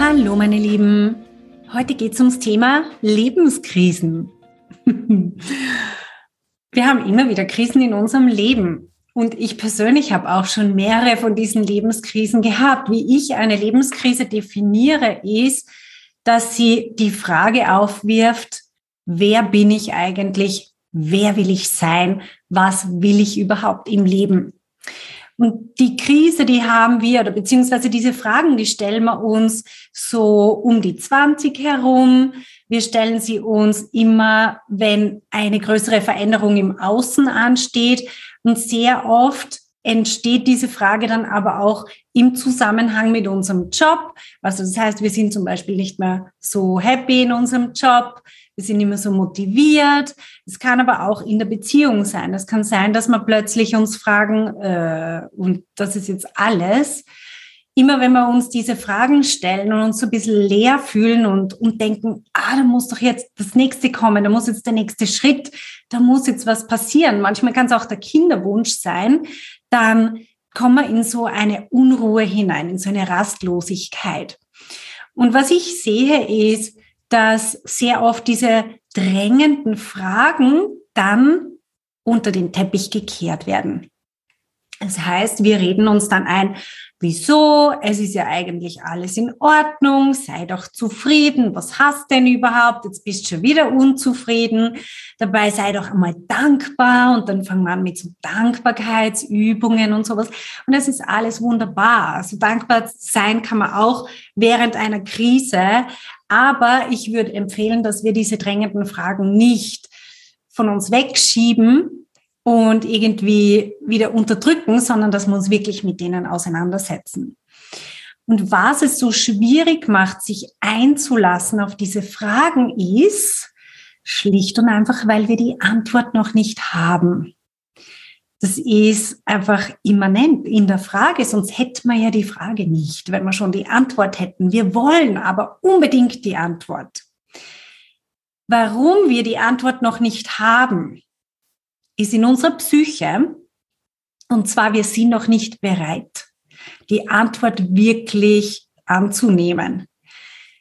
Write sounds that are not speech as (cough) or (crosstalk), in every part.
Hallo meine Lieben, heute geht es ums Thema Lebenskrisen. (laughs) Wir haben immer wieder Krisen in unserem Leben und ich persönlich habe auch schon mehrere von diesen Lebenskrisen gehabt. Wie ich eine Lebenskrise definiere, ist, dass sie die Frage aufwirft, wer bin ich eigentlich, wer will ich sein, was will ich überhaupt im Leben. Und die Krise, die haben wir, oder beziehungsweise diese Fragen, die stellen wir uns so um die 20 herum. Wir stellen sie uns immer, wenn eine größere Veränderung im Außen ansteht. Und sehr oft entsteht diese Frage dann aber auch im Zusammenhang mit unserem Job. Also das heißt, wir sind zum Beispiel nicht mehr so happy in unserem Job wir sind immer so motiviert. Es kann aber auch in der Beziehung sein. Es kann sein, dass wir plötzlich uns fragen, äh, und das ist jetzt alles, immer wenn wir uns diese Fragen stellen und uns so ein bisschen leer fühlen und, und denken, ah, da muss doch jetzt das nächste kommen, da muss jetzt der nächste Schritt, da muss jetzt was passieren. Manchmal kann es auch der Kinderwunsch sein, dann kommen wir in so eine Unruhe hinein, in so eine Rastlosigkeit. Und was ich sehe ist, dass sehr oft diese drängenden Fragen dann unter den Teppich gekehrt werden. Das heißt, wir reden uns dann ein, wieso? Es ist ja eigentlich alles in Ordnung, sei doch zufrieden, was hast denn überhaupt? Jetzt bist du schon wieder unzufrieden. Dabei sei doch einmal dankbar und dann fangen wir an mit so Dankbarkeitsübungen und sowas. Und das ist alles wunderbar. Also dankbar sein kann man auch während einer Krise, aber ich würde empfehlen, dass wir diese drängenden Fragen nicht von uns wegschieben und irgendwie wieder unterdrücken, sondern dass wir uns wirklich mit denen auseinandersetzen. Und was es so schwierig macht, sich einzulassen auf diese Fragen ist, schlicht und einfach, weil wir die Antwort noch nicht haben. Das ist einfach immanent in der Frage, sonst hätten wir ja die Frage nicht, wenn wir schon die Antwort hätten. Wir wollen aber unbedingt die Antwort. Warum wir die Antwort noch nicht haben, ist in unserer Psyche, und zwar wir sind noch nicht bereit, die Antwort wirklich anzunehmen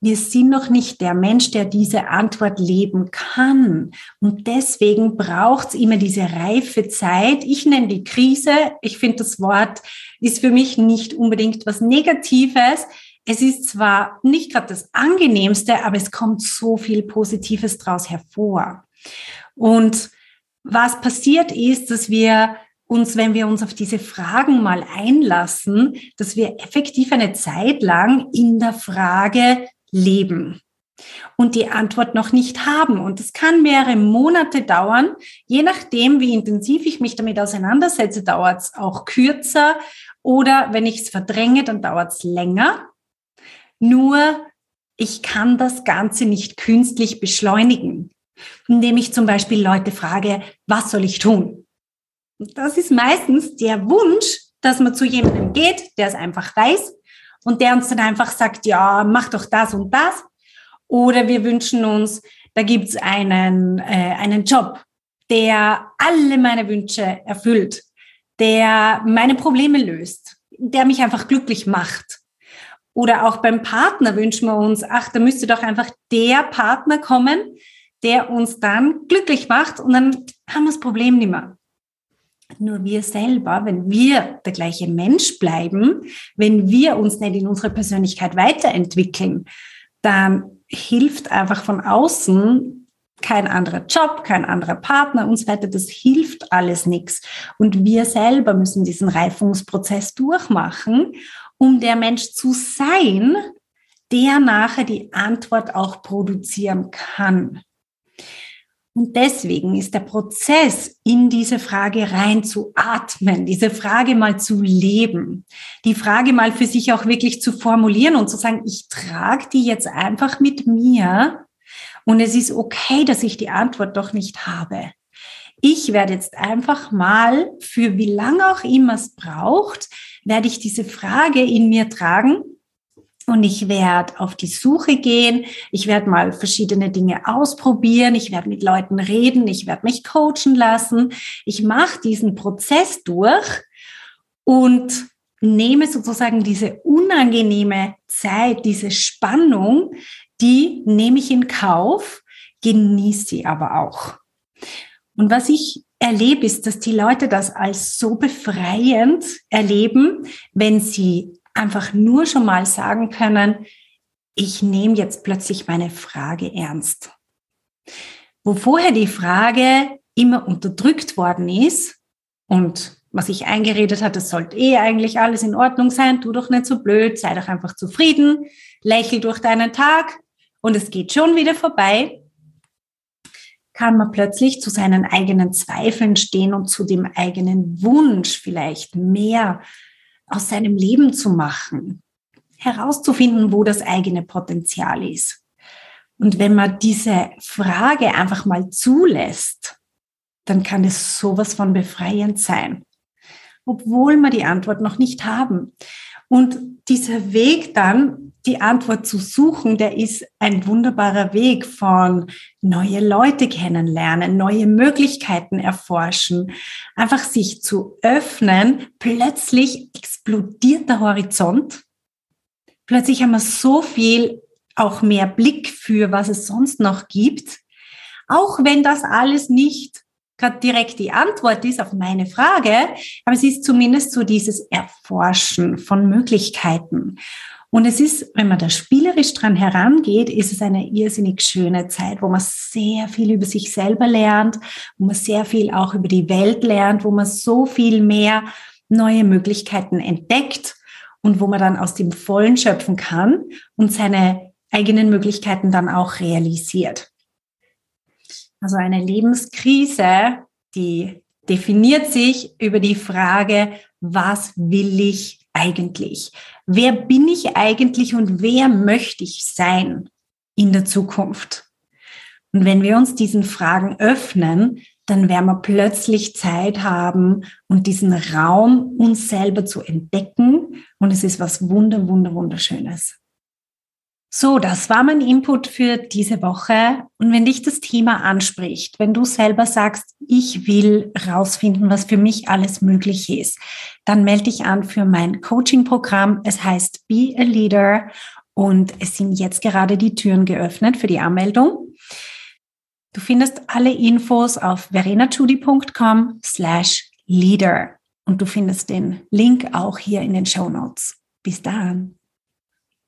wir sind noch nicht der Mensch, der diese Antwort leben kann. Und deswegen braucht es immer diese reife Zeit. Ich nenne die Krise. Ich finde, das Wort ist für mich nicht unbedingt was Negatives. Es ist zwar nicht gerade das angenehmste, aber es kommt so viel Positives daraus hervor. Und was passiert ist, dass wir uns, wenn wir uns auf diese Fragen mal einlassen, dass wir effektiv eine Zeit lang in der Frage leben und die Antwort noch nicht haben. Und es kann mehrere Monate dauern. Je nachdem, wie intensiv ich mich damit auseinandersetze, dauert es auch kürzer. Oder wenn ich es verdränge, dann dauert es länger. Nur ich kann das Ganze nicht künstlich beschleunigen, indem ich zum Beispiel Leute frage, was soll ich tun? Das ist meistens der Wunsch, dass man zu jemandem geht, der es einfach weiß und der uns dann einfach sagt, ja, mach doch das und das. Oder wir wünschen uns, da gibt's einen, äh, einen Job, der alle meine Wünsche erfüllt, der meine Probleme löst, der mich einfach glücklich macht. Oder auch beim Partner wünschen wir uns, ach, da müsste doch einfach der Partner kommen, der uns dann glücklich macht und dann haben wir das Problem nicht mehr. Nur wir selber, wenn wir der gleiche Mensch bleiben, wenn wir uns nicht in unserer Persönlichkeit weiterentwickeln, dann hilft einfach von außen kein anderer Job, kein anderer Partner und so weiter. Das hilft alles nichts. Und wir selber müssen diesen Reifungsprozess durchmachen, um der Mensch zu sein, der nachher die Antwort auch produzieren kann. Und deswegen ist der Prozess, in diese Frage rein zu atmen, diese Frage mal zu leben, die Frage mal für sich auch wirklich zu formulieren und zu sagen, ich trage die jetzt einfach mit mir und es ist okay, dass ich die Antwort doch nicht habe. Ich werde jetzt einfach mal, für wie lange auch immer es braucht, werde ich diese Frage in mir tragen und ich werde auf die Suche gehen. Ich werde mal verschiedene Dinge ausprobieren. Ich werde mit Leuten reden. Ich werde mich coachen lassen. Ich mache diesen Prozess durch und nehme sozusagen diese unangenehme Zeit, diese Spannung, die nehme ich in Kauf, genieße sie aber auch. Und was ich erlebe, ist, dass die Leute das als so befreiend erleben, wenn sie einfach nur schon mal sagen können, ich nehme jetzt plötzlich meine Frage ernst. Wo vorher die Frage immer unterdrückt worden ist und was ich eingeredet hatte, es sollte eh eigentlich alles in Ordnung sein, tu doch nicht so blöd, sei doch einfach zufrieden, lächel durch deinen Tag und es geht schon wieder vorbei, kann man plötzlich zu seinen eigenen Zweifeln stehen und zu dem eigenen Wunsch vielleicht mehr aus seinem Leben zu machen, herauszufinden, wo das eigene Potenzial ist. Und wenn man diese Frage einfach mal zulässt, dann kann es sowas von befreiend sein, obwohl wir die Antwort noch nicht haben. Und dieser Weg dann, die Antwort zu suchen, der ist ein wunderbarer Weg von neue Leute kennenlernen, neue Möglichkeiten erforschen, einfach sich zu öffnen. Plötzlich explodiert der Horizont. Plötzlich haben wir so viel auch mehr Blick für, was es sonst noch gibt. Auch wenn das alles nicht gerade direkt die Antwort ist auf meine Frage, aber es ist zumindest so dieses Erforschen von Möglichkeiten. Und es ist, wenn man da spielerisch dran herangeht, ist es eine irrsinnig schöne Zeit, wo man sehr viel über sich selber lernt, wo man sehr viel auch über die Welt lernt, wo man so viel mehr neue Möglichkeiten entdeckt und wo man dann aus dem Vollen schöpfen kann und seine eigenen Möglichkeiten dann auch realisiert. Also eine Lebenskrise, die definiert sich über die Frage, was will ich eigentlich? Wer bin ich eigentlich und wer möchte ich sein in der Zukunft? Und wenn wir uns diesen Fragen öffnen, dann werden wir plötzlich Zeit haben und diesen Raum uns selber zu entdecken. Und es ist was wunder, wunder, wunderschönes. So, das war mein Input für diese Woche. Und wenn dich das Thema anspricht, wenn du selber sagst, ich will rausfinden, was für mich alles möglich ist, dann melde dich an für mein Coaching-Programm. Es heißt Be a Leader und es sind jetzt gerade die Türen geöffnet für die Anmeldung. Du findest alle Infos auf verenachudi.com slash leader und du findest den Link auch hier in den Show Notes. Bis dann.